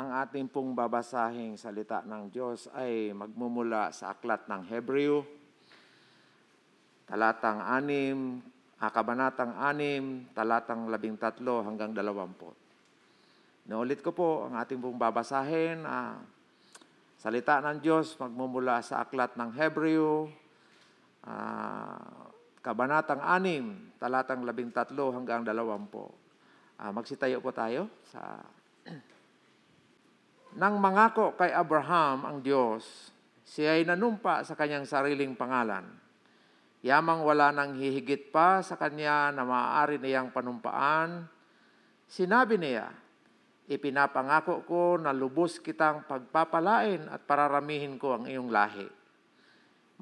Ang ating pong babasahing salita ng Diyos ay magmumula sa aklat ng Hebreo, talatang 6, ah, kabanatang 6, talatang 13 hanggang 20. Naulit ko po ang ating pong babasahin, ah, salita ng Diyos magmumula sa aklat ng Hebreo, ah, kabanatang 6, talatang 13 hanggang 20. Ah, magsitayo po tayo sa nang mangako kay Abraham ang Diyos, siya ay nanumpa sa kanyang sariling pangalan. Yamang wala nang hihigit pa sa kanya na maaari niyang panumpaan, sinabi niya, Ipinapangako ko na lubos kitang pagpapalain at pararamihin ko ang iyong lahi.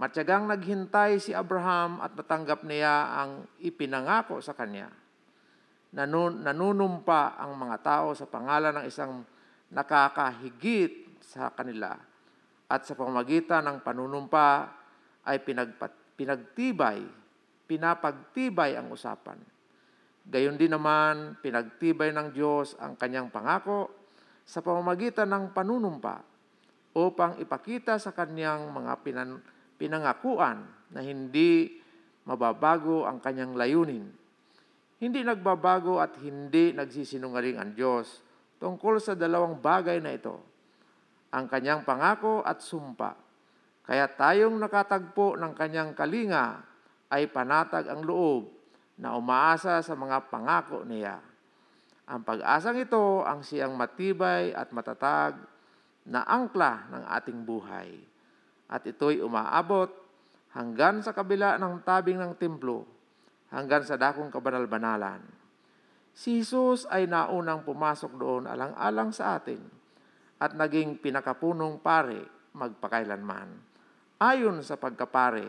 Matyagang naghintay si Abraham at natanggap niya ang ipinangako sa kanya. Nanun, nanunumpa ang mga tao sa pangalan ng isang nakakahigit sa kanila at sa pamagitan ng panunumpa ay pinagpat, pinagtibay, pinapagtibay ang usapan. Gayon din naman, pinagtibay ng Diyos ang kanyang pangako sa pamamagitan ng panunumpa upang ipakita sa kanyang mga pinan, pinangakuan na hindi mababago ang kanyang layunin. Hindi nagbabago at hindi nagsisinungaling ang Diyos tungkol sa dalawang bagay na ito, ang kanyang pangako at sumpa. Kaya tayong nakatagpo ng kanyang kalinga ay panatag ang loob na umaasa sa mga pangako niya. Ang pag-asang ito ang siyang matibay at matatag na angkla ng ating buhay. At ito'y umaabot hanggang sa kabila ng tabing ng templo, hanggang sa dakong kabanal-banalan Si Jesus ay naunang pumasok doon alang-alang sa atin at naging pinakapunong pare magpakailanman ayon sa pagkapare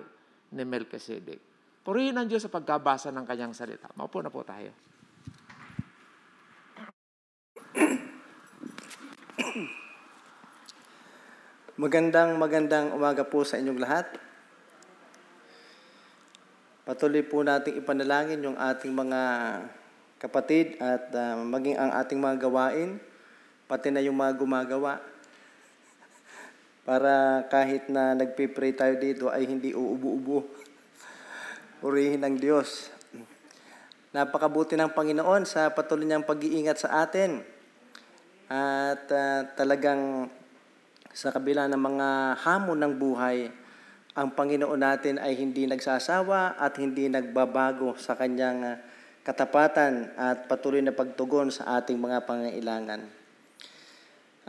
ni Melchizedek. Purihin ang Diyos sa pagkabasa ng kanyang salita. Maupo na po tayo. Magandang magandang umaga po sa inyong lahat. Patuloy po nating ipanalangin yung ating mga kapatid at uh, maging ang ating mga gawain, pati na yung mga gumagawa. Para kahit na nagpipray tayo dito ay hindi uubo-ubo. Purihin ng Diyos. Napakabuti ng Panginoon sa patuloy niyang pag-iingat sa atin. At uh, talagang sa kabila ng mga hamon ng buhay, ang Panginoon natin ay hindi nagsasawa at hindi nagbabago sa kanyang uh, katapatan at patuloy na pagtugon sa ating mga pangailangan.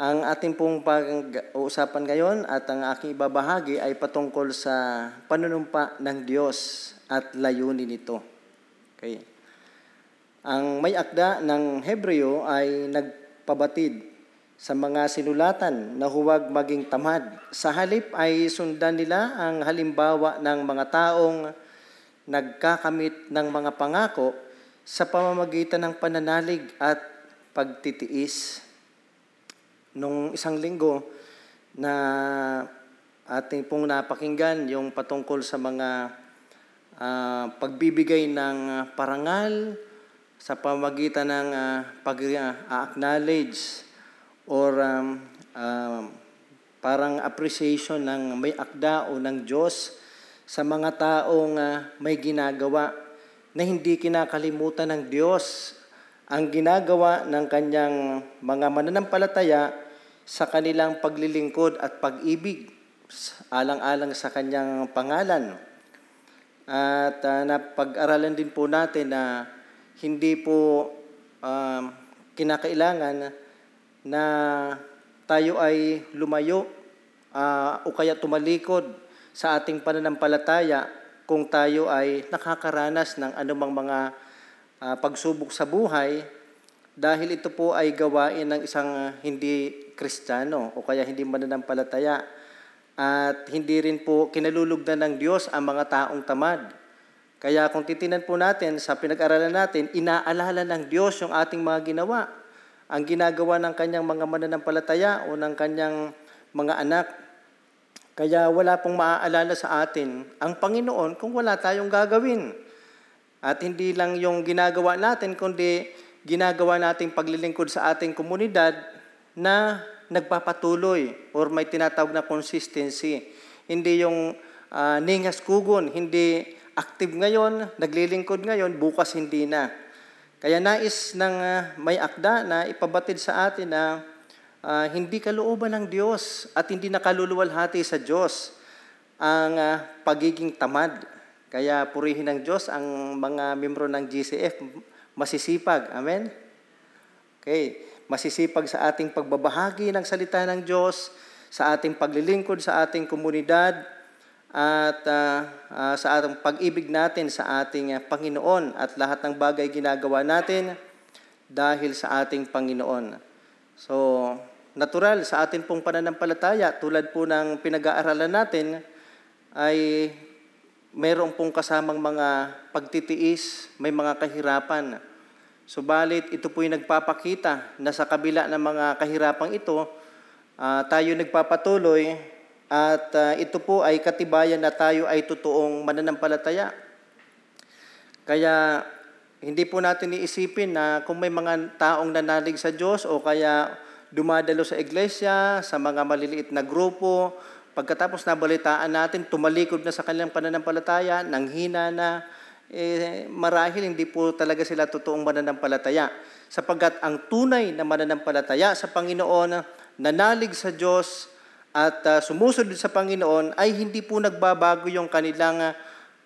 Ang ating pong pag-uusapan ngayon at ang aking ibabahagi ay patungkol sa panunumpa ng Diyos at layunin nito. Okay. Ang may akda ng Hebreo ay nagpabatid sa mga sinulatan na huwag maging tamad. Sa halip ay sundan nila ang halimbawa ng mga taong nagkakamit ng mga pangako sa pamamagitan ng pananalig at pagtitiis. Nung isang linggo na ating pong napakinggan yung patungkol sa mga uh, pagbibigay ng parangal sa pamamagitan ng uh, pag-acknowledge or um, uh, parang appreciation ng may akda o ng Diyos sa mga taong uh, may ginagawa na hindi kinakalimutan ng Diyos ang ginagawa ng kanyang mga mananampalataya sa kanilang paglilingkod at pag-ibig alang-alang sa kanyang pangalan. At uh, napag-aralan din po natin na hindi po uh, kinakailangan na tayo ay lumayo uh, o kaya tumalikod sa ating pananampalataya kung tayo ay nakakaranas ng anumang mga uh, pagsubok sa buhay dahil ito po ay gawain ng isang hindi kristyano o kaya hindi mananampalataya at hindi rin po kinalulugdan ng Diyos ang mga taong tamad. Kaya kung titinan po natin sa pinag-aralan natin, inaalala ng Diyos yung ating mga ginawa. Ang ginagawa ng kanyang mga mananampalataya o ng kanyang mga anak kaya wala pong maaalala sa atin ang Panginoon kung wala tayong gagawin. At hindi lang yung ginagawa natin, kundi ginagawa nating paglilingkod sa ating komunidad na nagpapatuloy or may tinatawag na consistency. Hindi yung ah, ningas kugon, hindi active ngayon, naglilingkod ngayon, bukas hindi na. Kaya nais ng ah, may akda na ipabatid sa atin na ah, hindi kalooban ng Diyos at hindi nakaluluwalhati sa Diyos ang ah, pagiging tamad. Kaya purihin ng Diyos ang mga membro ng GCF masisipag. Amen? Okay. Masisipag sa ating pagbabahagi ng salita ng Diyos, sa ating paglilingkod sa ating komunidad, at ah, ah, sa ating pag-ibig natin sa ating Panginoon at lahat ng bagay ginagawa natin dahil sa ating Panginoon. So, natural sa ating pong pananampalataya, tulad po ng pinag-aaralan natin, ay mayroon pong kasamang mga pagtitiis, may mga kahirapan. Subalit, ito po yung nagpapakita na sa kabila ng mga kahirapang ito, ah, tayo nagpapatuloy at ah, ito po ay katibayan na tayo ay totoong mananampalataya. Kaya hindi po natin iisipin na kung may mga taong nanalig sa Diyos o kaya dumadalo sa iglesia, sa mga maliliit na grupo, pagkatapos nabalitaan natin, tumalikod na sa kanilang pananampalataya, nanghina na, eh, marahil hindi po talaga sila totoong mananampalataya. Sapagkat ang tunay na mananampalataya sa Panginoon, nanalig sa Diyos at ah, sumusunod sa Panginoon, ay hindi po nagbabago yung kanilang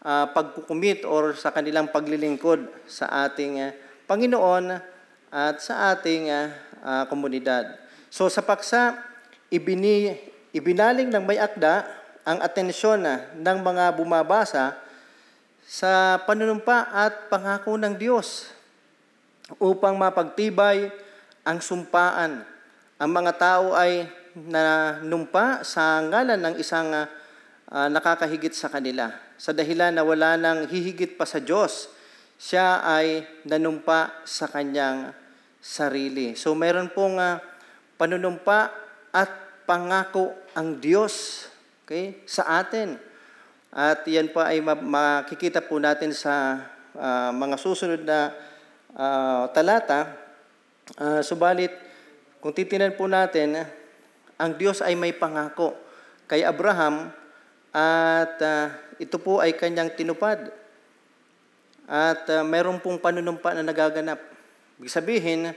ah, pagkukumit or sa kanilang paglilingkod sa ating ah, Panginoon at sa ating ah, ah, komunidad. So sa paksa, ibini, ibinaling ng may akda ang atensyon na ng mga bumabasa sa panunumpa at pangako ng Diyos upang mapagtibay ang sumpaan. Ang mga tao ay nanumpa sa ngalan ng isang ah, nakakahigit sa kanila. Sa dahilan na wala nang hihigit pa sa Diyos, siya ay nanumpa sa kanyang sarili. So meron pong ah, panunumpa at pangako ang Diyos okay, sa atin. At yan pa ay ma- makikita po natin sa ah, mga susunod na ah, talata. Ah, subalit, kung titinan po natin, ang Diyos ay may pangako kay Abraham at ah, ito po ay kanyang tinupad. At ah, meron pong panunumpa na nagaganap. Ibig sabihin,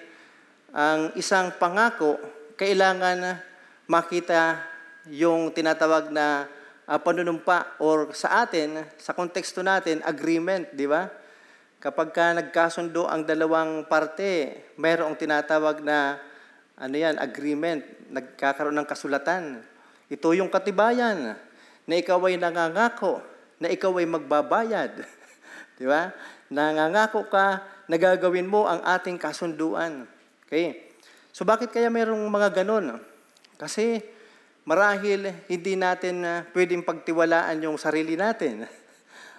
ang isang pangako, kailangan makita yung tinatawag na ah, panunumpa or sa atin, sa konteksto natin, agreement, di ba? Kapag ka nagkasundo ang dalawang parte, mayroong tinatawag na ano yan, agreement, nagkakaroon ng kasulatan. Ito yung katibayan na ikaw ay nangangako, na ikaw ay magbabayad. Di ba? Nangangako ka na gagawin mo ang ating kasunduan. Okay? So bakit kaya mayroong mga ganun? Kasi marahil hindi natin ah, pwedeng pagtiwalaan yung sarili natin.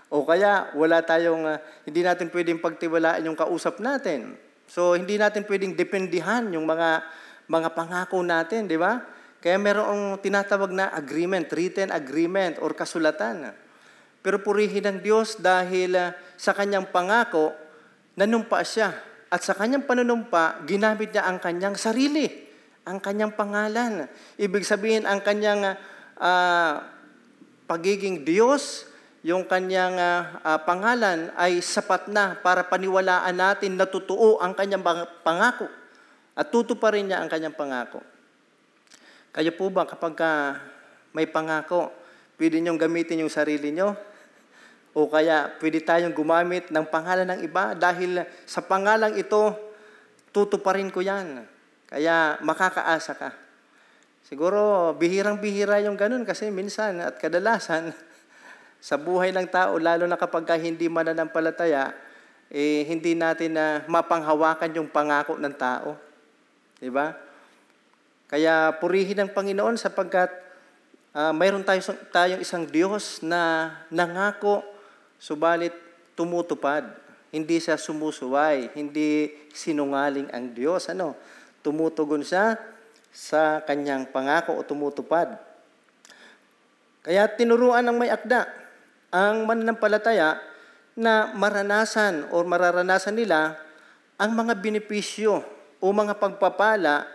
O kaya wala tayong, ah, hindi natin pwedeng pagtiwalaan yung kausap natin. So hindi natin pwedeng dependihan yung mga mga pangako natin, di ba? Kaya merong tinatawag na agreement, written agreement or kasulatan. Pero purihin ng Diyos dahil ah, sa kanyang pangako, nanumpa siya. At sa kanyang panunumpa, ginamit niya ang kanyang sarili, ang kanyang pangalan. Ibig sabihin, ang kanyang ah, pagiging Diyos, yung kanyang ah, ah, pangalan ay sapat na para paniwalaan natin na totoo ang kanyang pang- pangako. At tutuparin niya ang kanyang pangako. Kayo po ba kapag ka may pangako, pwede niyong gamitin yung sarili niyo? O kaya pwede tayong gumamit ng pangalan ng iba dahil sa pangalang ito, tutuparin ko yan. Kaya makakaasa ka. Siguro bihirang-bihira yung ganun kasi minsan at kadalasan sa buhay ng tao, lalo na kapag ka hindi mananampalataya, eh, hindi natin na mapanghawakan yung pangako ng tao. Di ba? Kaya purihin ng Panginoon sapagkat ah, mayroon tayo, tayong isang Diyos na nangako, subalit tumutupad. Hindi siya sumusuway, hindi sinungaling ang Diyos. Ano? Tumutugon siya sa kanyang pangako o tumutupad. Kaya tinuruan ng may akda ang mananampalataya na maranasan o mararanasan nila ang mga benepisyo o mga pagpapala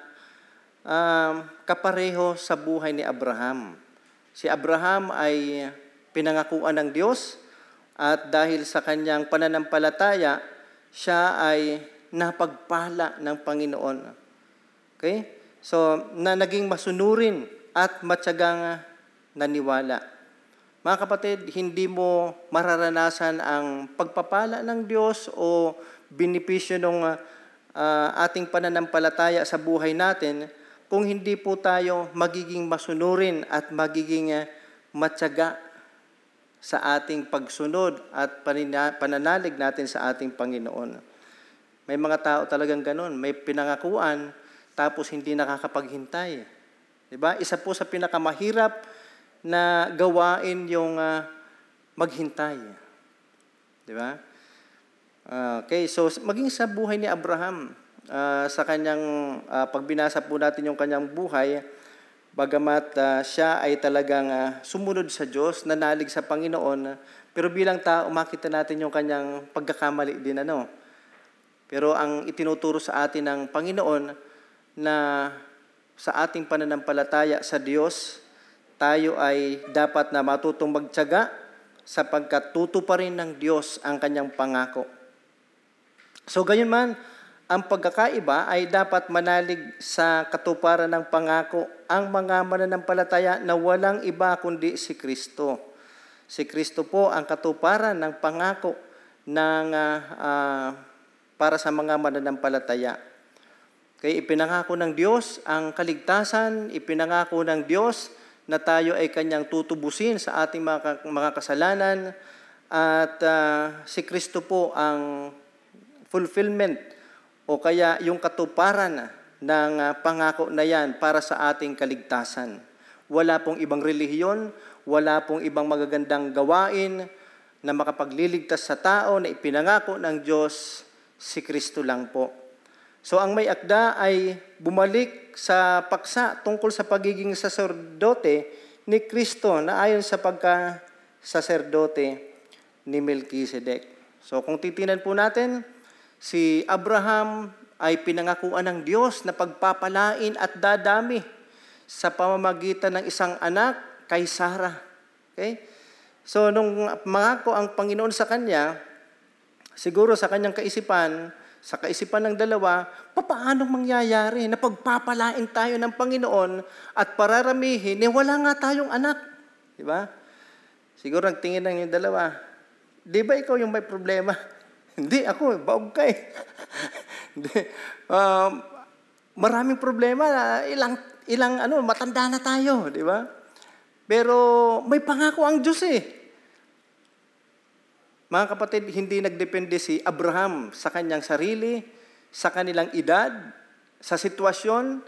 um, kapareho sa buhay ni Abraham. Si Abraham ay pinangakuan ng Diyos at dahil sa kanyang pananampalataya, siya ay napagpala ng Panginoon. Okay? So, na naging masunurin at matyagang naniwala. Mga kapatid, hindi mo mararanasan ang pagpapala ng Diyos o binipisyo ng uh, ating pananampalataya sa buhay natin kung hindi po tayo magiging masunurin at magiging matyaga sa ating pagsunod at pananalig natin sa ating Panginoon. May mga tao talagang ganun. May pinangakuan, tapos hindi nakakapaghintay. Diba? Isa po sa pinakamahirap na gawain yung uh, maghintay. Diba? Uh, okay, so maging sa buhay ni Abraham, uh, sa kanyang, uh, pagbinasa po natin yung kanyang buhay, Bagamat uh, siya ay talagang uh, sumunod sa Diyos, nanalig sa Panginoon, pero bilang tao, makita natin yung kanyang pagkakamali din. Ano? Pero ang itinuturo sa atin ng Panginoon na sa ating pananampalataya sa Diyos, tayo ay dapat na matutong magtyaga sapagkat tutuparin ng Diyos ang kanyang pangako. So gayon man, ang pagkakaiba ay dapat manalig sa katuparan ng pangako ang mga mananampalataya na walang iba kundi si Kristo. Si Kristo po ang katuparan ng pangako ng uh, uh, para sa mga mananampalataya. Kaya ipinangako ng Diyos ang kaligtasan, ipinangako ng Diyos na tayo ay kanyang tutubusin sa ating mga, mga kasalanan at uh, si Kristo po ang fulfillment o kaya yung katuparan ng uh, pangako na yan para sa ating kaligtasan. Wala pong ibang relihiyon, wala pong ibang magagandang gawain na makapagliligtas sa tao na ipinangako ng Diyos, si Kristo lang po. So ang may akda ay bumalik sa paksa tungkol sa pagiging saserdote ni Kristo na ayon sa pagka-saserdote ni Melchizedek. So kung titinan po natin, Si Abraham ay pinangakuan ng Diyos na pagpapalain at dadami sa pamamagitan ng isang anak kay Sarah. Okay? So, nung mangako ang Panginoon sa kanya, siguro sa kanyang kaisipan, sa kaisipan ng dalawa, paano mangyayari na pagpapalain tayo ng Panginoon at pararamihin, eh wala nga tayong anak. Di ba? Siguro nagtingin lang yung dalawa. Di ba ikaw yung may problema? Hindi, ako, baog ka eh. Hindi. um, maraming problema. Ilang, ilang ano, matanda na tayo, di ba? Pero may pangako ang Diyos eh. Mga kapatid, hindi nagdepende si Abraham sa kanyang sarili, sa kanilang edad, sa sitwasyon,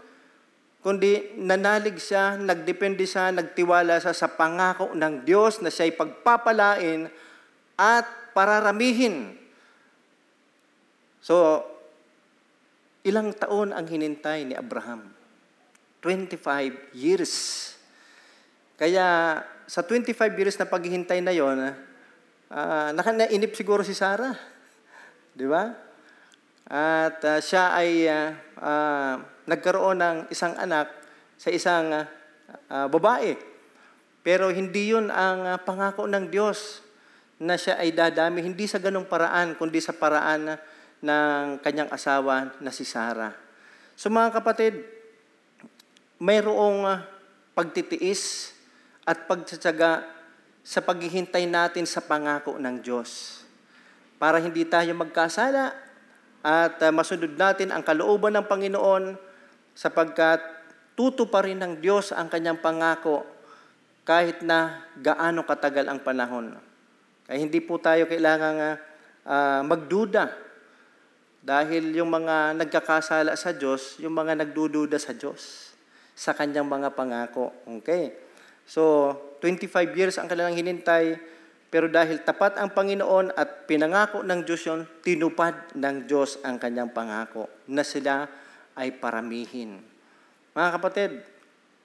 kundi nanalig siya, nagdepende siya, nagtiwala siya sa pangako ng Diyos na siya'y pagpapalain at pararamihin So, ilang taon ang hinintay ni Abraham? 25 years. Kaya sa 25 years na paghihintay na yon, uh, nakanainip siguro si Sarah. Di ba? At uh, siya ay uh, uh, nagkaroon ng isang anak sa isang uh, uh, babae. Pero hindi yun ang uh, pangako ng Diyos na siya ay dadami. Hindi sa ganong paraan, kundi sa paraan na uh, ng kanyang asawa na si Sarah. So mga kapatid, mayroong uh, pagtitiis at pagtsatsaga sa paghihintay natin sa pangako ng Diyos. Para hindi tayo magkasala at uh, masunod natin ang kalooban ng Panginoon sapagkat tuto pa rin ng Diyos ang kanyang pangako kahit na gaano katagal ang panahon. Kaya hindi po tayo kailangan uh, uh, magduda dahil yung mga nagkakasala sa Diyos, yung mga nagdududa sa Diyos, sa kanyang mga pangako. Okay? So, 25 years ang kanilang hinintay, pero dahil tapat ang Panginoon at pinangako ng Diyos yon, tinupad ng Diyos ang kanyang pangako na sila ay paramihin. Mga kapatid,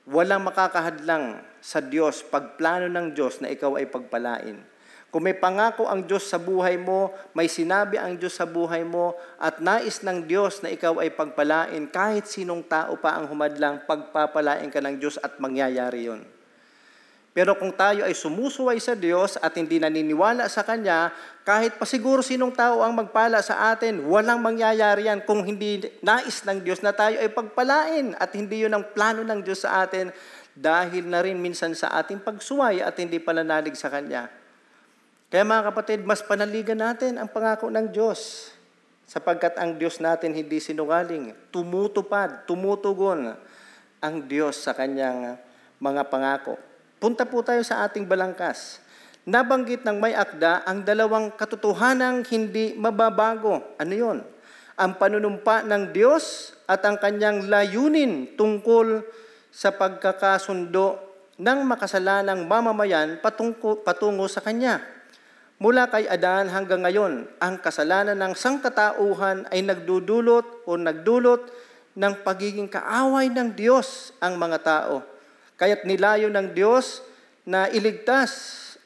walang makakahadlang sa Diyos pagplano ng Diyos na ikaw ay pagpalain. Kung may pangako ang Diyos sa buhay mo, may sinabi ang Diyos sa buhay mo, at nais ng Diyos na ikaw ay pagpalain, kahit sinong tao pa ang humadlang, pagpapalain ka ng Diyos at mangyayari yon. Pero kung tayo ay sumusuway sa Diyos at hindi naniniwala sa Kanya, kahit pa siguro sinong tao ang magpala sa atin, walang mangyayari yan kung hindi nais ng Diyos na tayo ay pagpalain at hindi yun ang plano ng Diyos sa atin dahil na rin minsan sa ating pagsuway at hindi pananalig sa Kanya. Kaya mga kapatid, mas panaligan natin ang pangako ng Diyos sapagkat ang Diyos natin hindi sinungaling. Tumutupad, tumutugon ang Diyos sa Kanyang mga pangako. Punta po tayo sa ating balangkas. Nabanggit ng may akda ang dalawang katotohanang hindi mababago. Ano yon? Ang panunumpa ng Diyos at ang kanyang layunin tungkol sa pagkakasundo ng makasalanang mamamayan patungo, patungo sa Kanya. Mula kay Adan hanggang ngayon, ang kasalanan ng sangkatauhan ay nagdudulot o nagdulot ng pagiging kaaway ng Diyos ang mga tao Kaya't nilayo ng Diyos na iligtas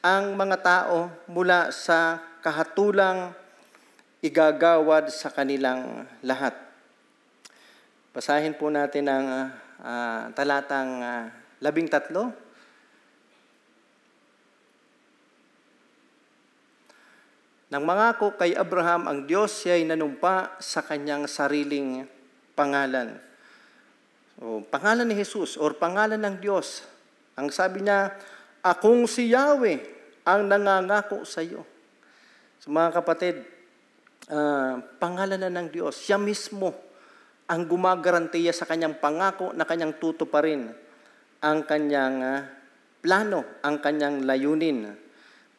ang mga tao mula sa kahatulang igagawad sa kanilang lahat. Basahin po natin ang uh, talatang uh, labing tatlo. Nang mangako kay Abraham ang Diyos, siya ay nanumpa sa kanyang sariling pangalan. O, pangalan ni Jesus or pangalan ng Diyos. Ang sabi niya, akong si Yahweh ang nangangako sa iyo. So mga kapatid, uh, pangalan na ng Diyos, siya mismo ang gumagarantiya sa kanyang pangako na kanyang tutuparin ang kanyang uh, plano, ang kanyang layunin.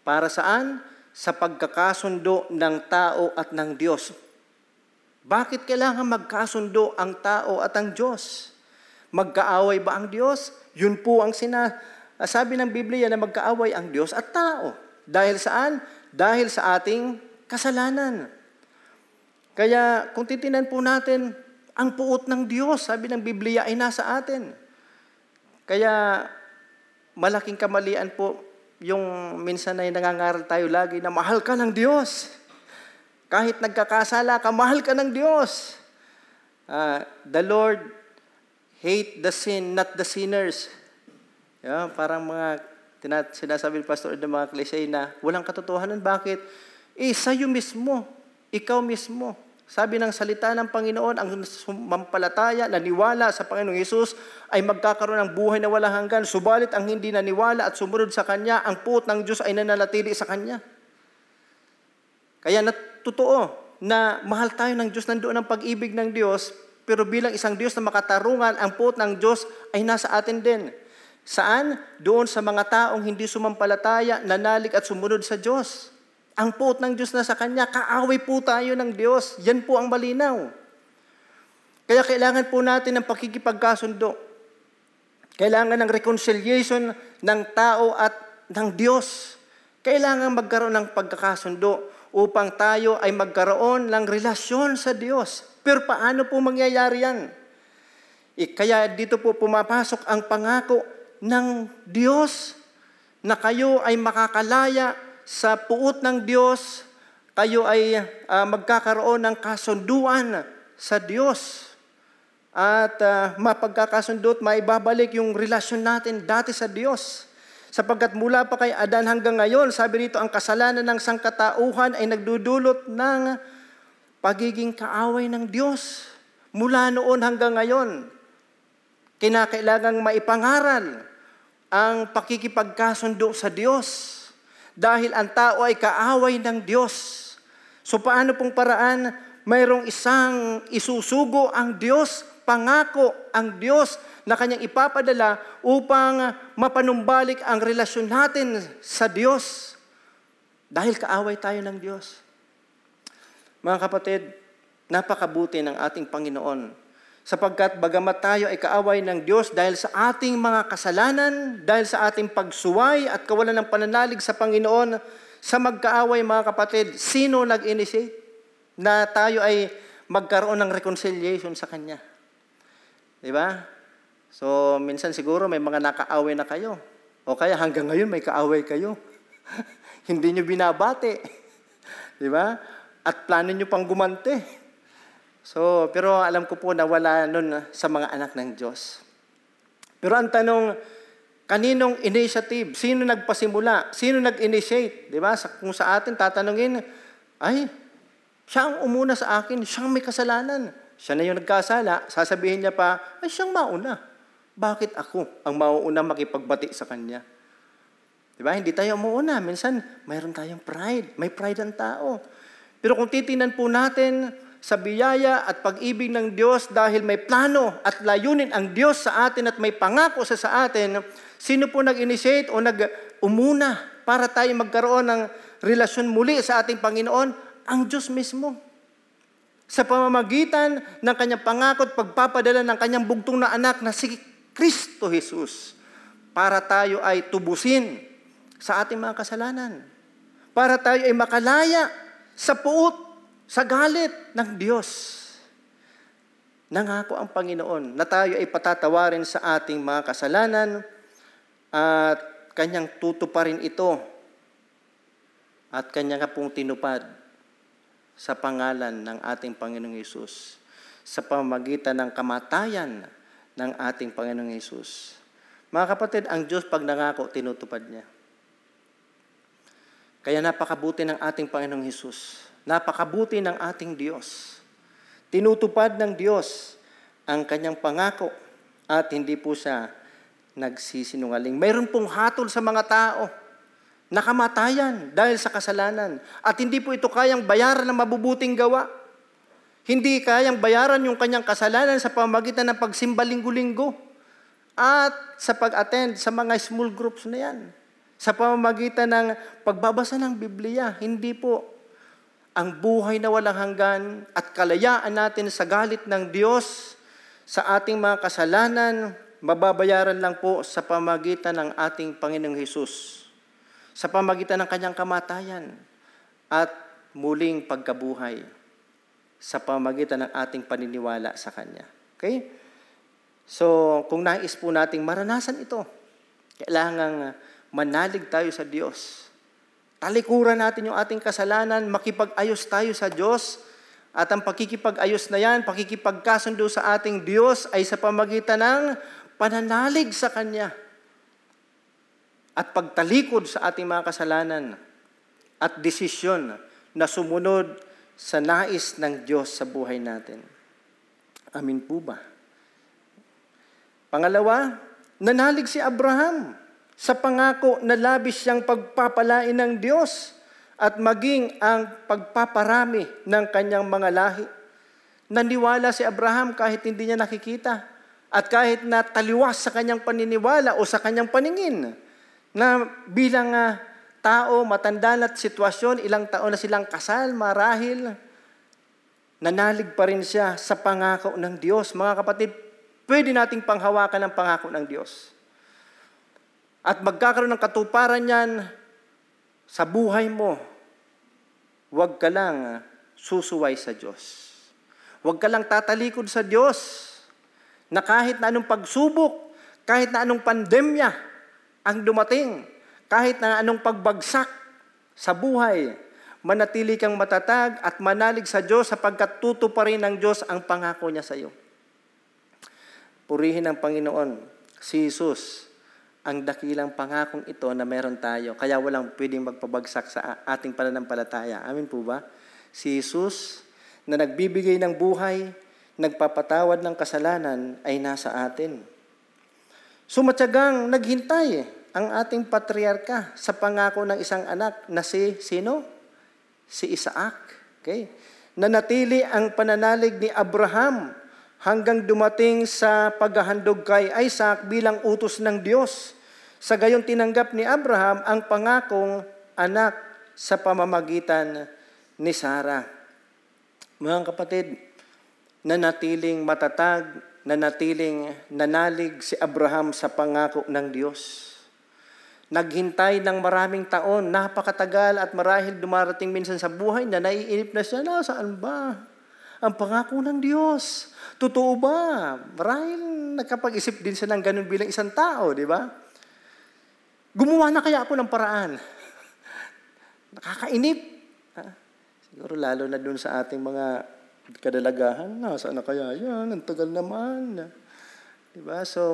Para saan? Sa pagkakasundo ng tao at ng Diyos. Bakit kailangan magkasundo ang tao at ang Diyos? Magkaaway ba ang Diyos? Yun po ang sina, sabi ng Biblia na magkaaway ang Diyos at tao. Dahil saan? Dahil sa ating kasalanan. Kaya kung titinan po natin, ang puot ng Diyos, sabi ng Biblia, ay nasa atin. Kaya malaking kamalian po yung minsan ay nangangaral tayo lagi na mahal ka ng Diyos. Kahit nagkakasala ka, mahal ka ng Diyos. Uh, the Lord hate the sin, not the sinners. Yeah, parang mga tinat, sinasabi ng pastor ng mga klise na walang katotohanan. Bakit? Eh, sa'yo mismo. Ikaw mismo. Sabi ng salita ng Panginoon, ang mampalataya, naniwala sa Panginoong Yesus ay magkakaroon ng buhay na walang hanggan. Subalit ang hindi naniwala at sumunod sa Kanya, ang puot ng Diyos ay nananatili sa Kanya. Kaya natotoo na mahal tayo ng Diyos, nandoon ang pag-ibig ng Diyos, pero bilang isang Diyos na makatarungan, ang puot ng Diyos ay nasa atin din. Saan? Doon sa mga taong hindi sumampalataya, nanalig at sumunod sa Diyos. Ang puot ng Diyos na sa Kanya, kaaway po tayo ng Diyos. Yan po ang malinaw. Kaya kailangan po natin ng pakikipagkasundo. Kailangan ng reconciliation ng tao at ng Diyos. Kailangan magkaroon ng pagkakasundo upang tayo ay magkaroon ng relasyon sa Diyos. Pero paano po mangyayari yan? E kaya dito po pumapasok ang pangako ng Diyos na kayo ay makakalaya sa puot ng Diyos, kayo ay uh, magkakaroon ng kasunduan sa Diyos. At uh, mapagkakasundo at maibabalik yung relasyon natin dati sa Diyos. Sapagkat mula pa kay Adan hanggang ngayon, sabi rito, ang kasalanan ng sangkatauhan ay nagdudulot ng pagiging kaaway ng Diyos mula noon hanggang ngayon. Kinakailangang maipangaral ang pakikipagkasundo sa Diyos dahil ang tao ay kaaway ng Diyos. So paano pong paraan? Mayroong isang isusugo ang Diyos, pangako ang Diyos na kanyang ipapadala upang mapanumbalik ang relasyon natin sa Diyos. Dahil kaaway tayo ng Diyos. Mga kapatid, napakabuti ng ating Panginoon sapagkat bagamat tayo ay kaaway ng Diyos dahil sa ating mga kasalanan, dahil sa ating pagsuway at kawalan ng pananalig sa Panginoon, sa magkaaway mga kapatid, sino nag-initiate na tayo ay magkaroon ng reconciliation sa Kanya? Di ba? So, minsan siguro may mga nakaaway na kayo. O kaya hanggang ngayon may kaaway kayo. Hindi nyo binabati. Di ba? At plano nyo pang gumante. So, pero alam ko po na wala nun sa mga anak ng Diyos. Pero ang tanong, kaninong initiative? Sino nagpasimula? Sino nag-initiate? Di ba? Kung sa atin tatanungin, ay, siya ang umuna sa akin, siyang may kasalanan. Siya na yung nagkasala, sasabihin niya pa, ay siyang mauna. Bakit ako ang mauuna makipagbati sa kanya? Di ba? Hindi tayo umuuna. Minsan, mayroon tayong pride. May pride ang tao. Pero kung titingnan po natin sa biyaya at pag-ibig ng Diyos dahil may plano at layunin ang Diyos sa atin at may pangako sa sa atin, sino po nag-initiate o nag-umuna para tayo magkaroon ng relasyon muli sa ating Panginoon? Ang Diyos mismo sa pamamagitan ng kanyang pangako at pagpapadala ng kanyang bugtong na anak na si Kristo Jesus para tayo ay tubusin sa ating mga kasalanan. Para tayo ay makalaya sa puot, sa galit ng Diyos. Nangako ang Panginoon na tayo ay patatawarin sa ating mga kasalanan at kanyang tutuparin ito at kanya nga pong tinupad sa pangalan ng ating Panginoong Yesus sa pamamagitan ng kamatayan ng ating Panginoong Yesus. Mga kapatid, ang Diyos pag nangako, tinutupad niya. Kaya napakabuti ng ating Panginoong Yesus. Napakabuti ng ating Diyos. Tinutupad ng Diyos ang kanyang pangako at hindi po siya nagsisinungaling. Mayroon pong hatol sa mga tao nakamatayan dahil sa kasalanan. At hindi po ito kayang bayaran ng mabubuting gawa. Hindi kayang bayaran yung kanyang kasalanan sa pamagitan ng pagsimba linggo-linggo at sa pag-attend sa mga small groups na yan. Sa pamamagitan ng pagbabasa ng Biblia, hindi po ang buhay na walang hanggan at kalayaan natin sa galit ng Diyos sa ating mga kasalanan, mababayaran lang po sa pamagitan ng ating Panginoong Hesus sa pamagitan ng kanyang kamatayan at muling pagkabuhay sa pamagitan ng ating paniniwala sa Kanya. Okay? So, kung nais po nating maranasan ito, kailangan manalig tayo sa Diyos. Talikuran natin yung ating kasalanan, makipag-ayos tayo sa Diyos, at ang pakikipag-ayos na yan, pakikipagkasundo sa ating Diyos ay sa pamagitan ng pananalig sa Kanya at pagtalikod sa ating mga kasalanan at desisyon na sumunod sa nais ng Diyos sa buhay natin. Amin po ba? Pangalawa, nanalig si Abraham sa pangako na labis siyang pagpapalain ng Diyos at maging ang pagpaparami ng kanyang mga lahi. Naniwala si Abraham kahit hindi niya nakikita at kahit na taliwas sa kanyang paniniwala o sa kanyang paningin na bilang uh, tao, matanda at sitwasyon, ilang taon na silang kasal, marahil, nanalig pa rin siya sa pangako ng Diyos. Mga kapatid, pwede nating panghawakan ang pangako ng Diyos. At magkakaroon ng katuparan yan sa buhay mo. Huwag ka lang susuway sa Diyos. Huwag ka lang tatalikod sa Diyos na kahit na anong pagsubok, kahit na anong pandemya, ang dumating. Kahit na anong pagbagsak sa buhay, manatili kang matatag at manalig sa Diyos sapagkat pa rin ng Diyos ang pangako niya sa iyo. Purihin ng Panginoon, si Jesus, ang dakilang pangakong ito na meron tayo. Kaya walang pwedeng magpabagsak sa ating pananampalataya. Amin po ba? Si Jesus na nagbibigay ng buhay, nagpapatawad ng kasalanan ay nasa atin. Sumatyagang naghintay ang ating patriarka sa pangako ng isang anak na si sino? Si Isaac. Okay? Nanatili ang pananalig ni Abraham hanggang dumating sa paghahandog kay Isaac bilang utos ng Diyos. Sa gayon tinanggap ni Abraham ang pangakong anak sa pamamagitan ni Sarah. Mga kapatid, nanatiling matatag, nanatiling nanalig si Abraham sa pangako ng Diyos. Naghintay ng maraming taon, napakatagal at marahil dumarating minsan sa buhay na naiinip na siya, na saan ba? Ang pangako ng Diyos. Totoo ba? Marahil nagkapag-isip din siya ng ganun bilang isang tao, di ba? Gumawa na kaya ako ng paraan. Nakakainip. Ha? Siguro lalo na dun sa ating mga kadalagahan, nasa na kaya yan? Ang tagal naman. Diba? So,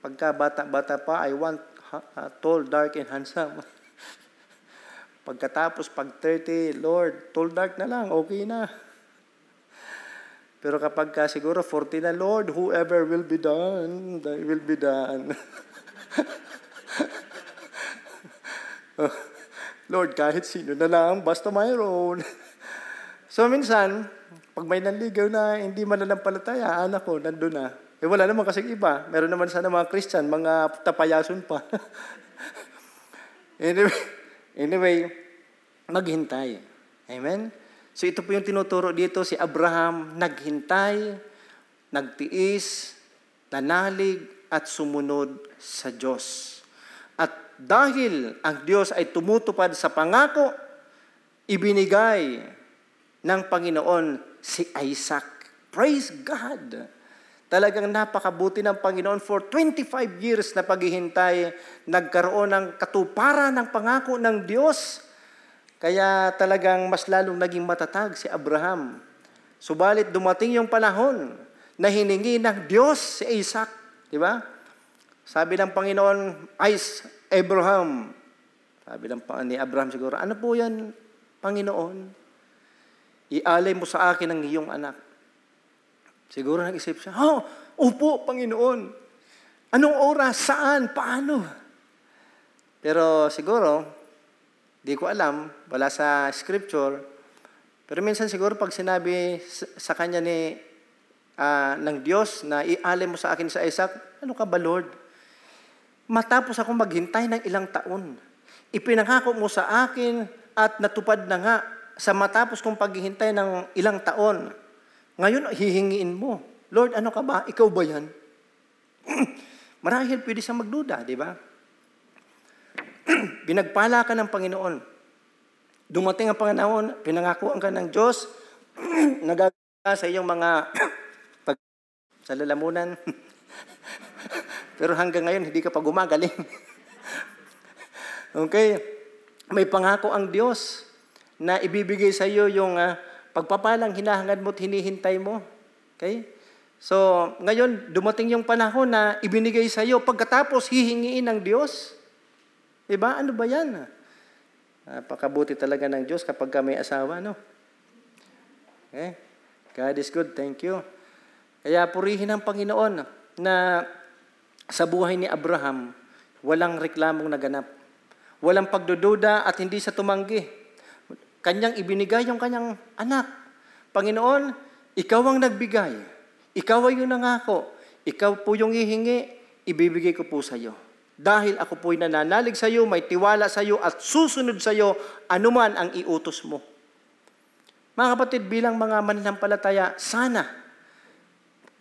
pagka bata-bata pa, I want uh, tall, dark, and handsome. Pagkatapos, pag 30, Lord, tall, dark na lang, okay na. Pero kapag ka siguro 40 na, Lord, whoever will be done, will be done. Lord, kahit sino na lang, basta mayroon. so minsan, pag may nanligaw na hindi mananampalataya, anak ko, nandun na. Eh wala naman kasi iba. Meron naman sana mga Christian, mga tapayason pa. anyway, anyway, maghintay. Amen? So ito po yung tinuturo dito, si Abraham naghintay, nagtiis, nanalig, at sumunod sa Diyos. At dahil ang Diyos ay tumutupad sa pangako, ibinigay ng Panginoon si Isaac. Praise God! Talagang napakabuti ng Panginoon for 25 years na paghihintay, nagkaroon ng katuparan ng pangako ng Diyos. Kaya talagang mas lalong naging matatag si Abraham. Subalit dumating yung panahon na hiningi ng Diyos si Isaac. Di ba? Sabi ng Panginoon, Is Abraham. Sabi ng ni Abraham siguro, ano po yan, Panginoon? Ialay mo sa akin ang iyong anak. Siguro nag-isip siya, oh, upo, Panginoon. Anong oras? Saan? Paano? Pero siguro, di ko alam, wala sa scripture, pero minsan siguro pag sinabi sa kanya ni uh, ng Diyos na ialay mo sa akin sa Isaac, ano ka ba Lord? Matapos ako maghintay ng ilang taon, ipinangako mo sa akin at natupad na nga sa matapos kong paghihintay ng ilang taon. Ngayon, hihingiin mo. Lord, ano ka ba? Ikaw ba yan? Marahil pwede siyang magduda, di ba? Binagpala ka ng Panginoon. Dumating ang Panginoon, pinangakuan ka ng Diyos, nagagawa sa iyong mga pag sa lalamunan. Pero hanggang ngayon, hindi ka pa gumagaling. okay? May pangako ang Diyos na ibibigay sa iyo yung uh, pagpapalang hinahangad mo at hinihintay mo. Okay? So, ngayon, dumating yung panahon na ibinigay sa iyo pagkatapos hihingiin ng Diyos. Diba? Ano ba yan? Napakabuti talaga ng Diyos kapag may asawa, no? Okay? God is good. Thank you. Kaya purihin ang Panginoon na sa buhay ni Abraham, walang reklamong naganap. Walang pagdududa at hindi sa tumanggi. Kanyang ibinigay yung kanyang anak. Panginoon, ikaw ang nagbigay. Ikaw ay yung nangako. Ikaw po yung hihingi, ibibigay ko po sa iyo. Dahil ako po'y nananalig sa iyo, may tiwala sa iyo at susunod sa iyo anuman ang iutos mo. Mga kapatid, bilang mga mananampalataya, sana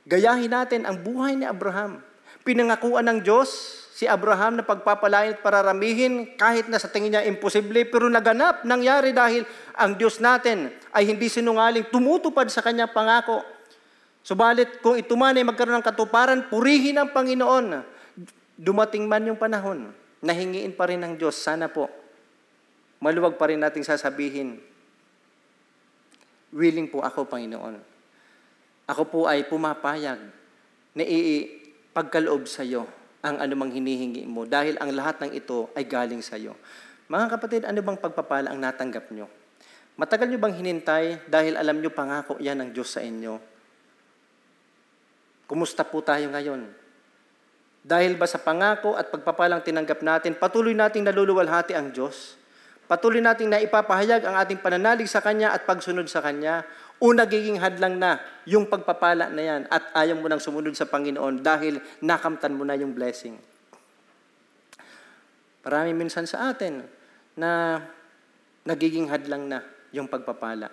gayahin natin ang buhay ni Abraham. Pinangakuan ng Diyos si Abraham na pagpapalain at pararamihin kahit na sa tingin niya imposible, pero naganap, nangyari dahil ang Diyos natin ay hindi sinungaling, tumutupad sa kanyang pangako. Subalit, kung ito man ay magkaroon ng katuparan, purihin ang Panginoon dumating man yung panahon, nahingiin pa rin ng Diyos, sana po, maluwag pa rin nating sasabihin, willing po ako, Panginoon. Ako po ay pumapayag na ipagkaloob sa iyo ang anumang hinihingi mo dahil ang lahat ng ito ay galing sa iyo. Mga kapatid, ano bang pagpapala ang natanggap nyo? Matagal nyo bang hinintay dahil alam nyo pangako yan ng Diyos sa inyo? Kumusta po tayo ngayon? Dahil ba sa pangako at pagpapalang tinanggap natin, patuloy nating naluluwalhati ang Diyos. Patuloy nating naipapahayag ang ating pananalig sa Kanya at pagsunod sa Kanya. O nagiging hadlang na yung pagpapala na yan at ayaw mo nang sumunod sa Panginoon dahil nakamtan mo na yung blessing. Marami minsan sa atin na nagiging hadlang na yung pagpapala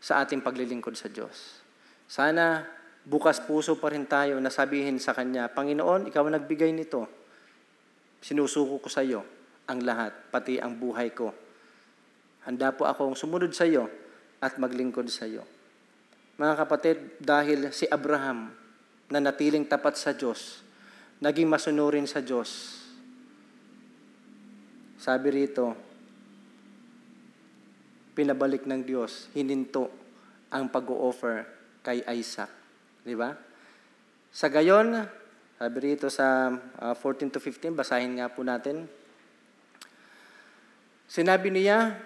sa ating paglilingkod sa Diyos. Sana bukas puso pa rin tayo na sabihin sa Kanya, Panginoon, Ikaw ang nagbigay nito. Sinusuko ko sa iyo ang lahat, pati ang buhay ko. Handa po akong sumunod sa iyo at maglingkod sa iyo. Mga kapatid, dahil si Abraham na natiling tapat sa Diyos, naging masunurin sa Diyos. Sabi rito, pinabalik ng Diyos, hininto ang pag-o-offer kay Isaac. Di ba? Sa gayon, sabi rito sa uh, 14 to 15, basahin nga po natin. Sinabi niya,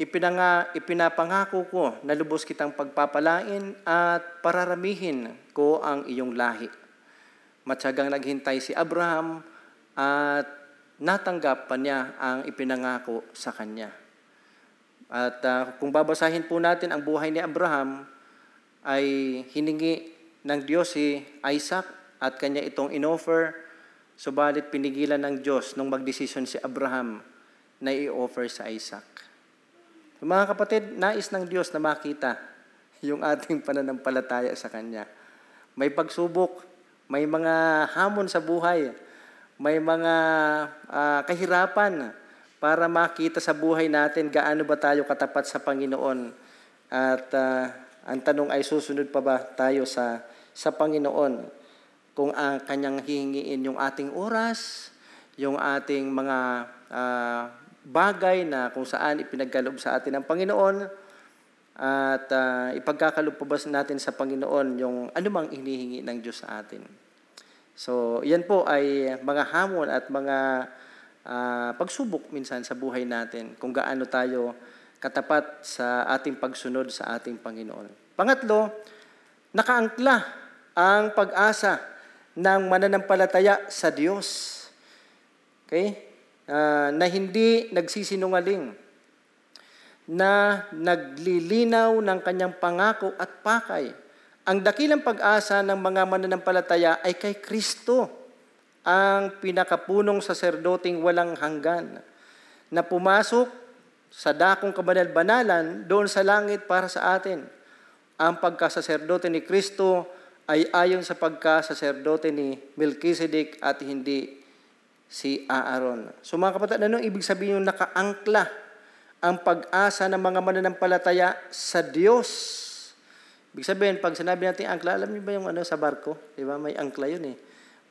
ipinanga, ipinapangako ko na lubos kitang pagpapalain at pararamihin ko ang iyong lahi. Matyagang naghintay si Abraham at natanggap pa niya ang ipinangako sa kanya. At uh, kung babasahin po natin ang buhay ni Abraham, ay hiningi ng Diyos si Isaac at kanya itong inoffer, subalit pinigilan ng Diyos nung magdesisyon si Abraham na i-offer sa Isaac. Mga kapatid, nais ng Diyos na makita yung ating pananampalataya sa Kanya. May pagsubok, may mga hamon sa buhay, may mga uh, kahirapan para makita sa buhay natin gaano ba tayo katapat sa Panginoon. At uh, ang tanong ay susunod pa ba tayo sa sa Panginoon kung ang kanyang hihingiin yung ating oras, yung ating mga uh, bagay na kung saan ipinagkaloob sa atin ng Panginoon at uh, ipagkakaloob pa ba natin sa Panginoon yung anumang inihingi ng Diyos sa atin. So, yan po ay mga hamon at mga uh, pagsubok minsan sa buhay natin kung gaano tayo katapat sa ating pagsunod sa ating Panginoon. Pangatlo, nakaangkla ang pag-asa ng mananampalataya sa Diyos. Okay? uh, na hindi nagsisinungaling, na naglilinaw ng kanyang pangako at pakay. Ang dakilang pag-asa ng mga mananampalataya ay kay Kristo, ang pinakapunong saserdoting walang hanggan, na pumasok sa dakong kabanal-banalan doon sa langit para sa atin. Ang pagkasaserdote ni Kristo ay ayon sa pagkasaserdote ni Melchizedek at hindi si Aaron. So mga kapatid, ano ibig sabihin yung nakaangkla ang pag-asa ng mga mananampalataya sa Diyos? Ibig sabihin, pag sinabi natin angkla, alam niyo ba yung ano sa barko? Di ba? May angkla yun eh.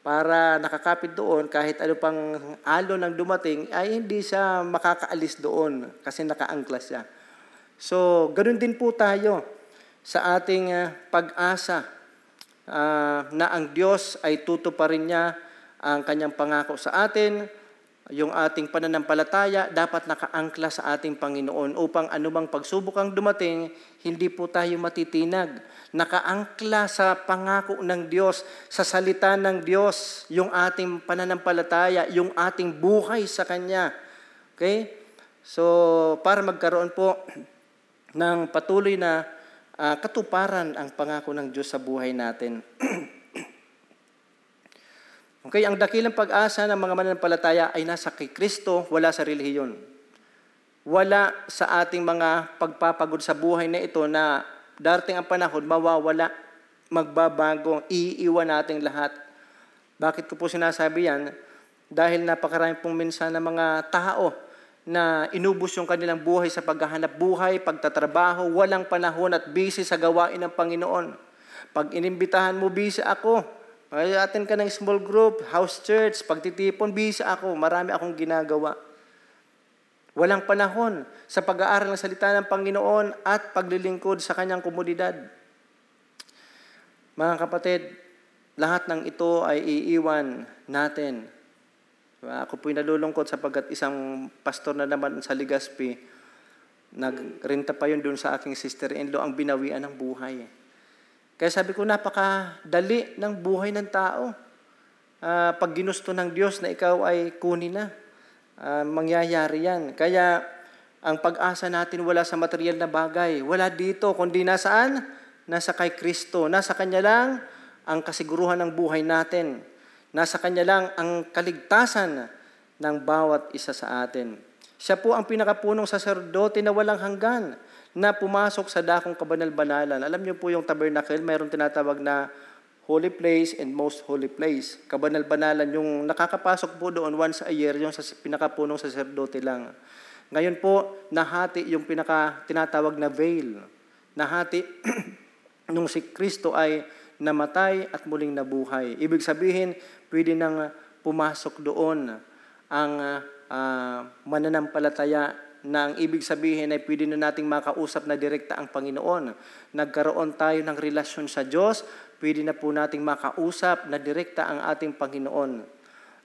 Para nakakapit doon, kahit ano pang alon ang dumating, ay hindi siya makakaalis doon kasi nakaangkla siya. So, ganun din po tayo sa ating uh, pag-asa uh, na ang Diyos ay tutuparin niya ang kanyang pangako sa atin, yung ating pananampalataya dapat nakaangkla sa ating Panginoon upang anumang pagsubok ang dumating, hindi po tayo matitinag. Nakaangkla sa pangako ng Diyos, sa salita ng Diyos, yung ating pananampalataya, yung ating buhay sa Kanya. Okay? So, para magkaroon po ng patuloy na uh, katuparan ang pangako ng Diyos sa buhay natin. Okay, ang dakilang pag-asa ng mga mananampalataya ay nasa kay Kristo, wala sa relihiyon. Wala sa ating mga pagpapagod sa buhay na ito na darating ang panahon, mawawala, magbabago, iiwan nating lahat. Bakit ko po sinasabi yan? Dahil napakarami pong minsan ng mga tao na inubos yung kanilang buhay sa paghahanap buhay, pagtatrabaho, walang panahon at busy sa gawain ng Panginoon. Pag inimbitahan mo, busy ako, ay, atin ka ng small group, house church, pagtitipon, bisa ako, marami akong ginagawa. Walang panahon sa pag-aaral ng salita ng Panginoon at paglilingkod sa kanyang komunidad. Mga kapatid, lahat ng ito ay iiwan natin. Ako po'y nalulungkot sapagkat isang pastor na naman sa Ligaspi, nagrenta pa yun doon sa aking sister-in-law ang binawian ng buhay. Kaya sabi ko, napakadali ng buhay ng tao. Uh, pag ginusto ng Diyos na ikaw ay kunin na, uh, mangyayari yan. Kaya ang pag-asa natin wala sa material na bagay. Wala dito, kundi nasaan? Nasa kay Kristo. Nasa Kanya lang ang kasiguruhan ng buhay natin. Nasa Kanya lang ang kaligtasan ng bawat isa sa atin. Siya po ang pinakapunong saserdote na walang hanggan na pumasok sa dakong kabanal-banalan. Alam niyo po yung tabernacle, mayroong tinatawag na holy place and most holy place. Kabanal-banalan, yung nakakapasok po doon once a year, yung sa pinakapunong saserdote lang. Ngayon po, nahati yung pinaka tinatawag na veil. Nahati nung si Kristo ay namatay at muling nabuhay. Ibig sabihin, pwede nang pumasok doon ang uh, mananampalataya na ang ibig sabihin ay pwede na nating makausap na direkta ang Panginoon. Nagkaroon tayo ng relasyon sa Diyos, pwede na po nating makausap na direkta ang ating Panginoon.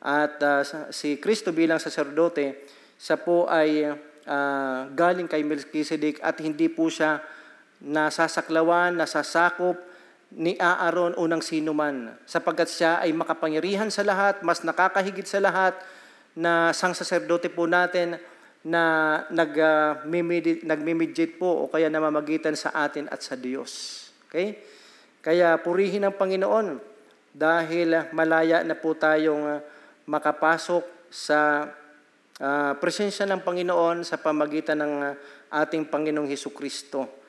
At uh, si Kristo bilang saserdote, sa po ay uh, galing kay Melchizedek at hindi po siya nasasaklawan, nasasakop ni Aaron unang sino man, sapagkat siya ay makapangyarihan sa lahat, mas nakakahigit sa lahat, na sang saserdote po natin na nag, uh, nagmimediate po o kaya namamagitan sa atin at sa Diyos. Okay? Kaya purihin ang Panginoon dahil malaya na po tayong uh, makapasok sa uh, presensya ng Panginoon sa pamagitan ng ating Panginoong Heso Kristo.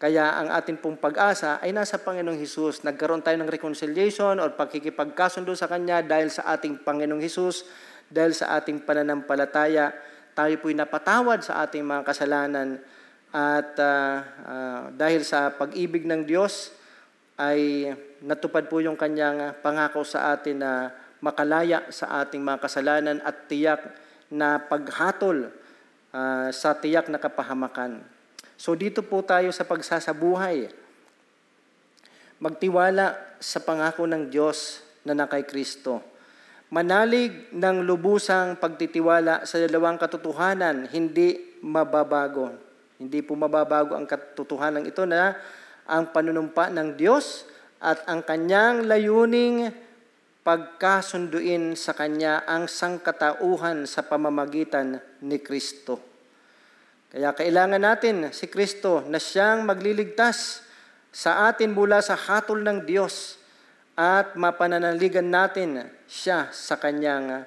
Kaya ang ating pong pag-asa ay nasa Panginoong Hesus. Nagkaroon tayo ng reconciliation o pagkikipagkasundo sa Kanya dahil sa ating Panginoong Hesus, dahil sa ating pananampalataya, tayo po'y napatawad sa ating mga kasalanan at uh, uh, dahil sa pag-ibig ng Diyos ay natupad po yung kanyang pangako sa atin na makalaya sa ating mga kasalanan at tiyak na paghatol uh, sa tiyak na kapahamakan. So dito po tayo sa pagsasabuhay. Magtiwala sa pangako ng Diyos na nakay Kristo. Manalig ng lubusang pagtitiwala sa dalawang katotohanan, hindi mababago. Hindi po mababago ang katotohanan ito na ang panunumpa ng Diyos at ang kanyang layuning pagkasunduin sa Kanya ang sangkatauhan sa pamamagitan ni Kristo. Kaya kailangan natin si Kristo na siyang magliligtas sa atin mula sa hatol ng Diyos at mapananaligan natin siya sa kanyang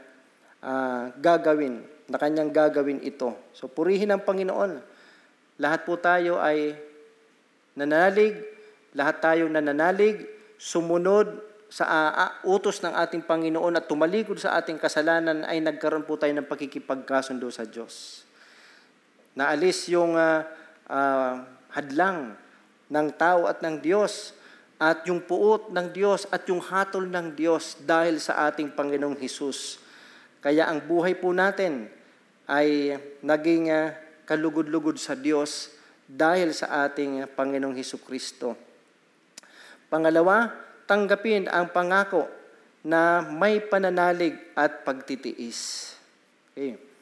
uh, gagawin, na kanyang gagawin ito. So purihin ang Panginoon. Lahat po tayo ay nananalig, lahat tayo nananalig, sumunod sa uh, utos ng ating Panginoon at tumalikod sa ating kasalanan ay nagkaroon po tayo ng pakikipagkasundo sa Diyos. Naalis yung uh, uh, hadlang ng tao at ng Diyos at yung puot ng Diyos at yung hatol ng Diyos dahil sa ating Panginoong Hesus. Kaya ang buhay po natin ay naging uh, kalugod-lugod sa Diyos dahil sa ating Panginoong Hesus Kristo. Pangalawa, tanggapin ang pangako na may pananalig at pagtitiis. Okay.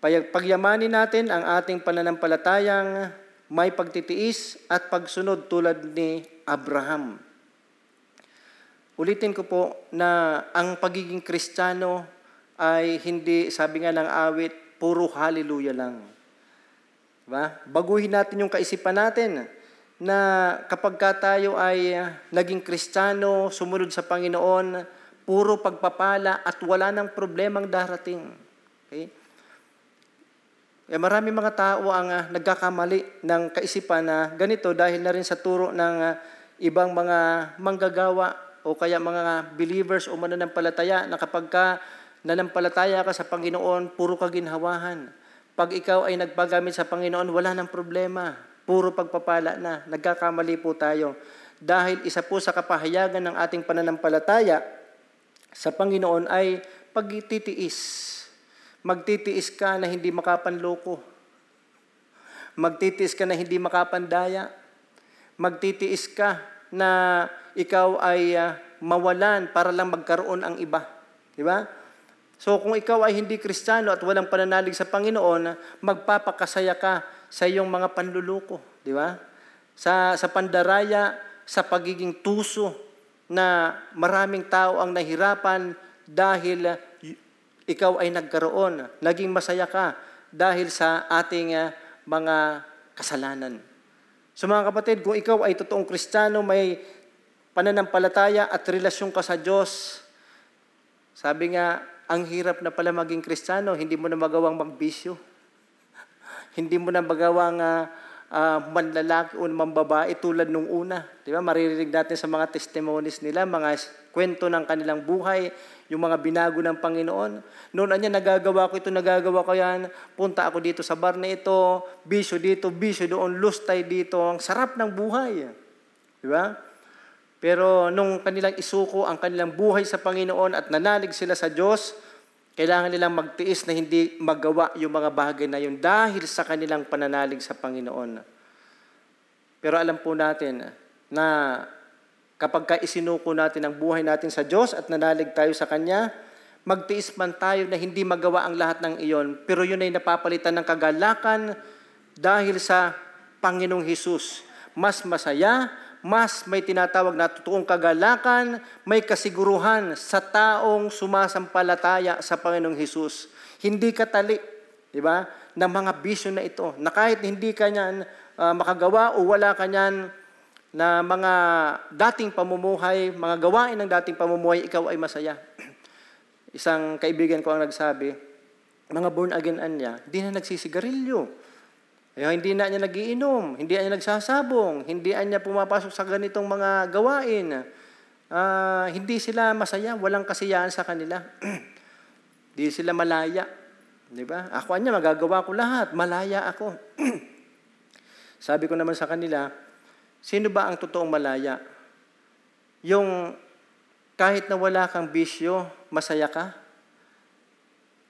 Pagyamanin natin ang ating pananampalatayang may pagtitiis at pagsunod tulad ni Abraham. Ulitin ko po na ang pagiging kristyano ay hindi, sabi nga ng awit, puro hallelujah lang. Diba? Baguhin natin yung kaisipan natin na kapag ka tayo ay naging kristyano, sumunod sa Panginoon, puro pagpapala at wala ng problemang darating. Okay? Eh, marami mga tao ang uh, nagkakamali ng kaisipan na ganito dahil na rin sa turo ng uh, ibang mga manggagawa o kaya mga believers o mananampalataya na kapag ka nanampalataya ka sa Panginoon, puro kaginhawahan. Pag ikaw ay nagpagamit sa Panginoon, wala nang problema. Puro pagpapala na. Nagkakamali po tayo. Dahil isa po sa kapahayagan ng ating pananampalataya sa Panginoon ay pagtitiis Magtitiis ka na hindi makapanloko. Magtitiis ka na hindi makapandaya. Magtitiis ka na ikaw ay uh, mawalan para lang magkaroon ang iba. Di ba? So kung ikaw ay hindi kristyano at walang pananalig sa Panginoon, magpapakasaya ka sa iyong mga panluluko. Di ba? Sa, sa pandaraya, sa pagiging tuso na maraming tao ang nahirapan dahil ikaw ay nagkaroon, naging masaya ka dahil sa ating uh, mga kasalanan. So mga kapatid, kung ikaw ay totoong kristyano, may pananampalataya at relasyon ka sa Diyos, sabi nga, ang hirap na pala maging kristyano, hindi mo na magawang magbisyo. hindi mo na magawang uh, uh, manlalaki o mambabae tulad nung una. Di ba? Maririnig natin sa mga testimonies nila, mga kwento ng kanilang buhay, yung mga binago ng Panginoon. Noon anya, nagagawa ko ito, nagagawa ko yan, punta ako dito sa bar na ito, bisyo dito, bisyo doon, lustay dito. Ang sarap ng buhay. Di ba? Pero nung kanilang isuko ang kanilang buhay sa Panginoon at nanalig sila sa Diyos, Kailangan nilang magtiis na hindi magawa yung mga bagay na yun dahil sa kanilang pananalig sa Panginoon. Pero alam po natin na kapag ka isinuko natin ang buhay natin sa Diyos at nanalig tayo sa Kanya, magtiis man tayo na hindi magawa ang lahat ng iyon, pero yun ay napapalitan ng kagalakan dahil sa Panginoong Hesus. Mas masaya, mas may tinatawag na totoong kagalakan, may kasiguruhan sa taong sumasampalataya sa Panginoong Hesus. Hindi katali, di ba, ng mga bisyo na ito, na kahit hindi ka niyan uh, makagawa o wala ka niyan na mga dating pamumuhay, mga gawain ng dating pamumuhay, ikaw ay masaya. Isang kaibigan ko ang nagsabi, mga born again niya, hindi na nagsisigarilyo. Eh, hindi na niya nagiinom, hindi na niya nagsasabong, hindi na niya pumapasok sa ganitong mga gawain. Uh, hindi sila masaya, walang kasiyahan sa kanila. Hindi sila malaya. Di ba? Ako niya, magagawa ko lahat. Malaya ako. Sabi ko naman sa kanila, Sino ba ang totoong malaya? Yung kahit na wala kang bisyo, masaya ka?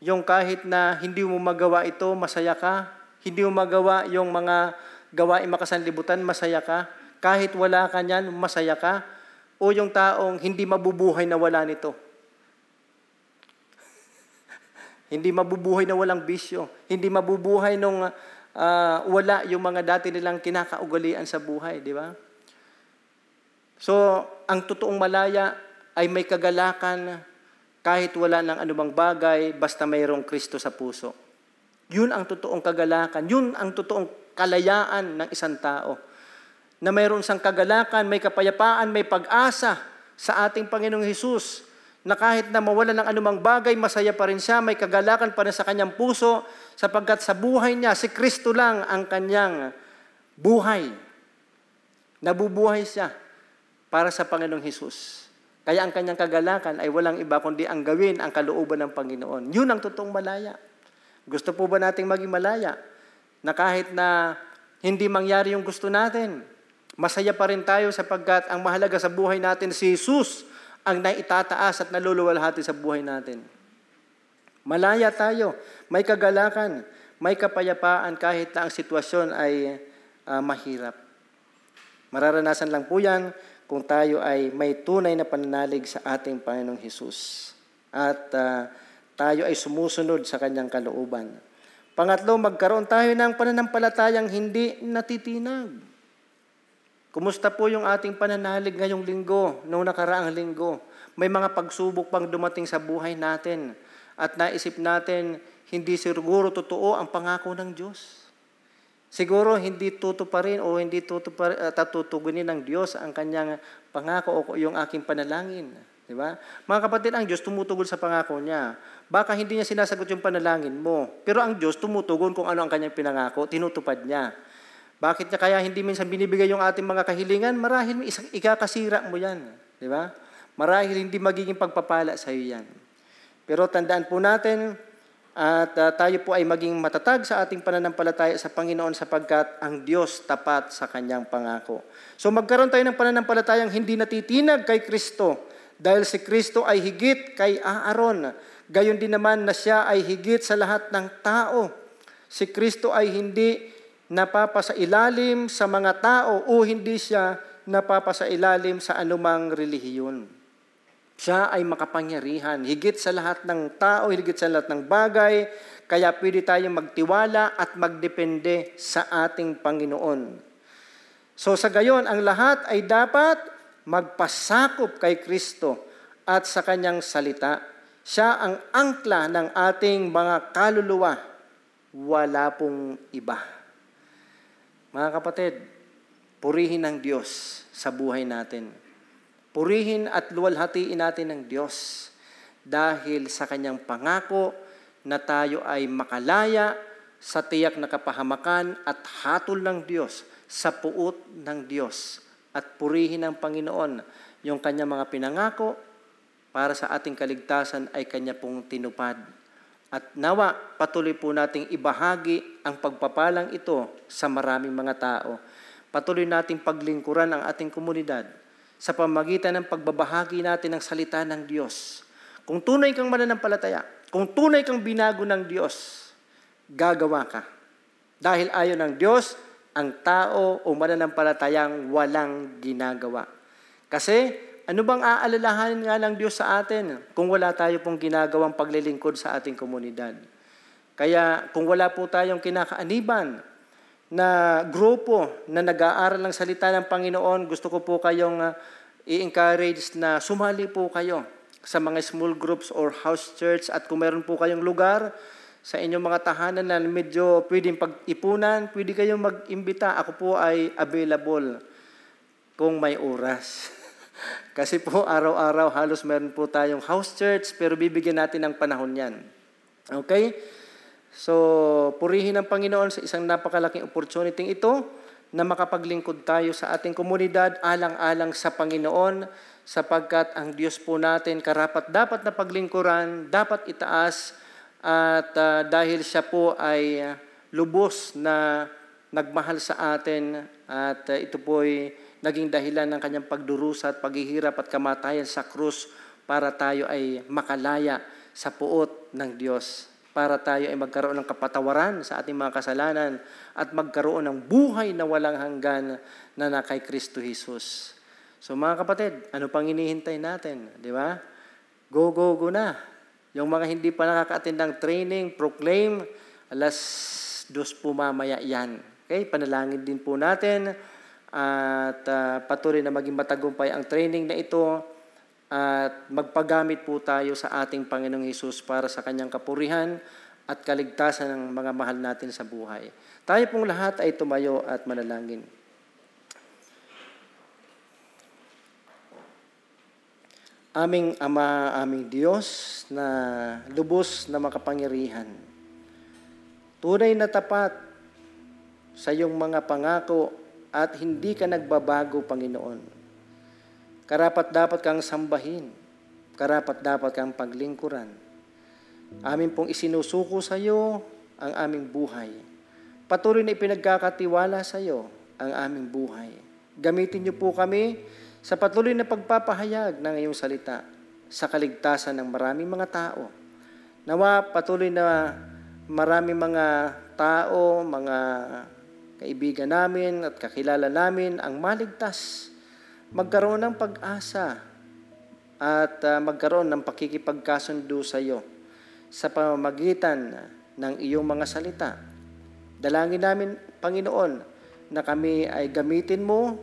Yung kahit na hindi mo magawa ito, masaya ka? Hindi mo magawa yung mga gawain makasanlibutan, masaya ka? Kahit wala ka niyan, masaya ka? O yung taong hindi mabubuhay na wala nito? hindi mabubuhay na walang bisyo. Hindi mabubuhay nung uh, wala yung mga dati nilang kinakaugalian sa buhay, di ba? So, ang totoong malaya ay may kagalakan kahit wala ng anumang bagay, basta mayroong Kristo sa puso. Yun ang totoong kagalakan. Yun ang totoong kalayaan ng isang tao. Na mayroon siyang kagalakan, may kapayapaan, may pag-asa sa ating Panginoong Hesus na kahit na mawala ng anumang bagay, masaya pa rin siya, may kagalakan pa rin sa kanyang puso, sapagkat sa buhay niya, si Kristo lang ang kanyang buhay. Nabubuhay siya para sa Panginoong Hesus. Kaya ang kanyang kagalakan ay walang iba kundi ang gawin ang kalooban ng Panginoon. Yun ang totoong malaya. Gusto po ba nating maging malaya? Na kahit na hindi mangyari yung gusto natin, masaya pa rin tayo sapagkat ang mahalaga sa buhay natin si Jesus ang naitataas at naluluwalhati sa buhay natin. Malaya tayo, may kagalakan, may kapayapaan kahit na ang sitwasyon ay uh, mahirap. Mararanasan lang po yan kung tayo ay may tunay na pananalig sa ating Panginoong Hesus. At uh, tayo ay sumusunod sa kanyang kalooban. Pangatlo, magkaroon tayo ng pananampalatayang hindi natitinag. Kumusta po yung ating pananalig ngayong linggo, noong nakaraang linggo? May mga pagsubok pang dumating sa buhay natin at naisip natin, hindi siguro totoo ang pangako ng Diyos. Siguro hindi tutuparin o hindi tutupar, uh, tatutugunin ng Diyos ang kanyang pangako o yung aking panalangin. Di ba? Mga kapatid, ang Diyos tumutugol sa pangako niya. Baka hindi niya sinasagot yung panalangin mo. Pero ang Diyos tumutugon kung ano ang kanyang pinangako, tinutupad niya. Bakit niya kaya hindi minsan binibigay yung ating mga kahilingan? Marahil ikakasira mo yan. Di ba? Marahil hindi magiging pagpapala sa iyo yan. Pero tandaan po natin, at uh, tayo po ay maging matatag sa ating pananampalataya sa Panginoon sapagkat ang Diyos tapat sa kanyang pangako. So magkaroon tayo ng pananampalatayang hindi natitinag kay Kristo dahil si Kristo ay higit kay Aaron. Gayon din naman na siya ay higit sa lahat ng tao. Si Kristo ay hindi napapasailalim sa mga tao o hindi siya napapasailalim sa anumang relihiyon. Siya ay makapangyarihan, higit sa lahat ng tao, higit sa lahat ng bagay, kaya pwede tayong magtiwala at magdepende sa ating Panginoon. So sa gayon, ang lahat ay dapat magpasakop kay Kristo at sa kanyang salita. Siya ang angkla ng ating mga kaluluwa. Wala pong iba. Mga kapatid, purihin ng Diyos sa buhay natin. Purihin at luwalhatiin natin ng Diyos dahil sa kanyang pangako na tayo ay makalaya sa tiyak na kapahamakan at hatol ng Diyos sa puot ng Diyos at purihin ng Panginoon yung kanyang mga pinangako para sa ating kaligtasan ay kanya pong tinupad. At nawa, patuloy po nating ibahagi ang pagpapalang ito sa maraming mga tao. Patuloy nating paglingkuran ang ating komunidad sa pamagitan ng pagbabahagi natin ng salita ng Diyos. kung tunay kang mananampalataya, kung tunay kang binago ng Diyos, gagawa ka. Dahil ayon ng Diyos, ang tao o mananampalatayang walang ginagawa. Kasi, ano bang aalalahanin nga ng Diyos sa atin kung wala tayo pong ginagawang paglilingkod sa ating komunidad? Kaya kung wala po tayong kinakaaniban na grupo na nag-aaral ng salita ng Panginoon, gusto ko po kayong uh, i-encourage na sumali po kayo sa mga small groups or house church at kung meron po kayong lugar sa inyong mga tahanan na medyo pwedeng pag-ipunan, pwede kayong mag-imbita. Ako po ay available kung may oras. Kasi po araw-araw halos meron po tayong house church pero bibigyan natin ng panahon yan. Okay? So, purihin ang Panginoon sa isang napakalaking opportunity ito na makapaglingkod tayo sa ating komunidad alang-alang sa Panginoon sapagkat ang Diyos po natin karapat dapat na paglingkuran, dapat itaas at uh, dahil siya po ay lubos na nagmahal sa atin at uh, ito po ay naging dahilan ng kanyang pagdurusa at paghihirap at kamatayan sa krus para tayo ay makalaya sa puot ng Diyos. Para tayo ay magkaroon ng kapatawaran sa ating mga kasalanan at magkaroon ng buhay na walang hanggan na na kay Kristo Jesus. So mga kapatid, ano pang hinihintay natin? Di ba? Go, go, go na. Yung mga hindi pa nakaka-attend ng training, proclaim, alas dos po mamaya yan. Okay, panalangin din po natin at uh, patuloy na maging matagumpay ang training na ito at magpagamit po tayo sa ating Panginoong Hesus para sa kanyang kapurihan at kaligtasan ng mga mahal natin sa buhay. Tayo pong lahat ay tumayo at manalangin. Aming Ama, aming Diyos na lubos na makapangyarihan. Tunay na tapat sa iyong mga pangako at hindi ka nagbabago, Panginoon. Karapat dapat kang sambahin. Karapat dapat kang paglingkuran. Amin pong isinusuko sa iyo ang aming buhay. Patuloy na ipinagkakatiwala sa iyo ang aming buhay. Gamitin niyo po kami sa patuloy na pagpapahayag ng iyong salita sa kaligtasan ng maraming mga tao. Nawa patuloy na maraming mga tao, mga kaibigan namin at kakilala namin ang maligtas, magkaroon ng pag-asa at uh, magkaroon ng pakikipagkasundo sa iyo sa pamamagitan ng iyong mga salita. Dalangin namin, Panginoon, na kami ay gamitin mo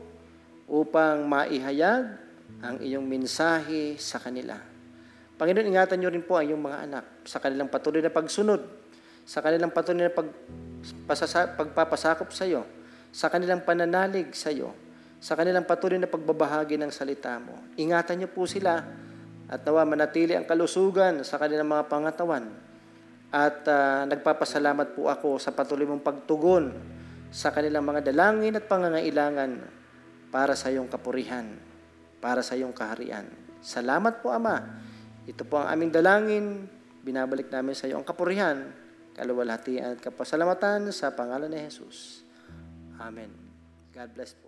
upang maihayag ang iyong mensahe sa kanila. Panginoon, ingatan niyo rin po ang iyong mga anak sa kanilang patuloy na pagsunod, sa kanilang patuloy na pag, pasasa, pagpapasakop sa iyo, sa kanilang pananalig sa iyo, sa kanilang patuloy na pagbabahagi ng salita mo. Ingatan niyo po sila at nawa manatili ang kalusugan sa kanilang mga pangatawan. At uh, nagpapasalamat po ako sa patuloy mong pagtugon sa kanilang mga dalangin at pangangailangan para sa iyong kapurihan, para sa iyong kaharian. Salamat po, Ama. Ito po ang aming dalangin. Binabalik namin sa iyo ang kapurihan, kaluwalhatian at kapasalamatan sa pangalan ni Jesus. Amen. God bless po.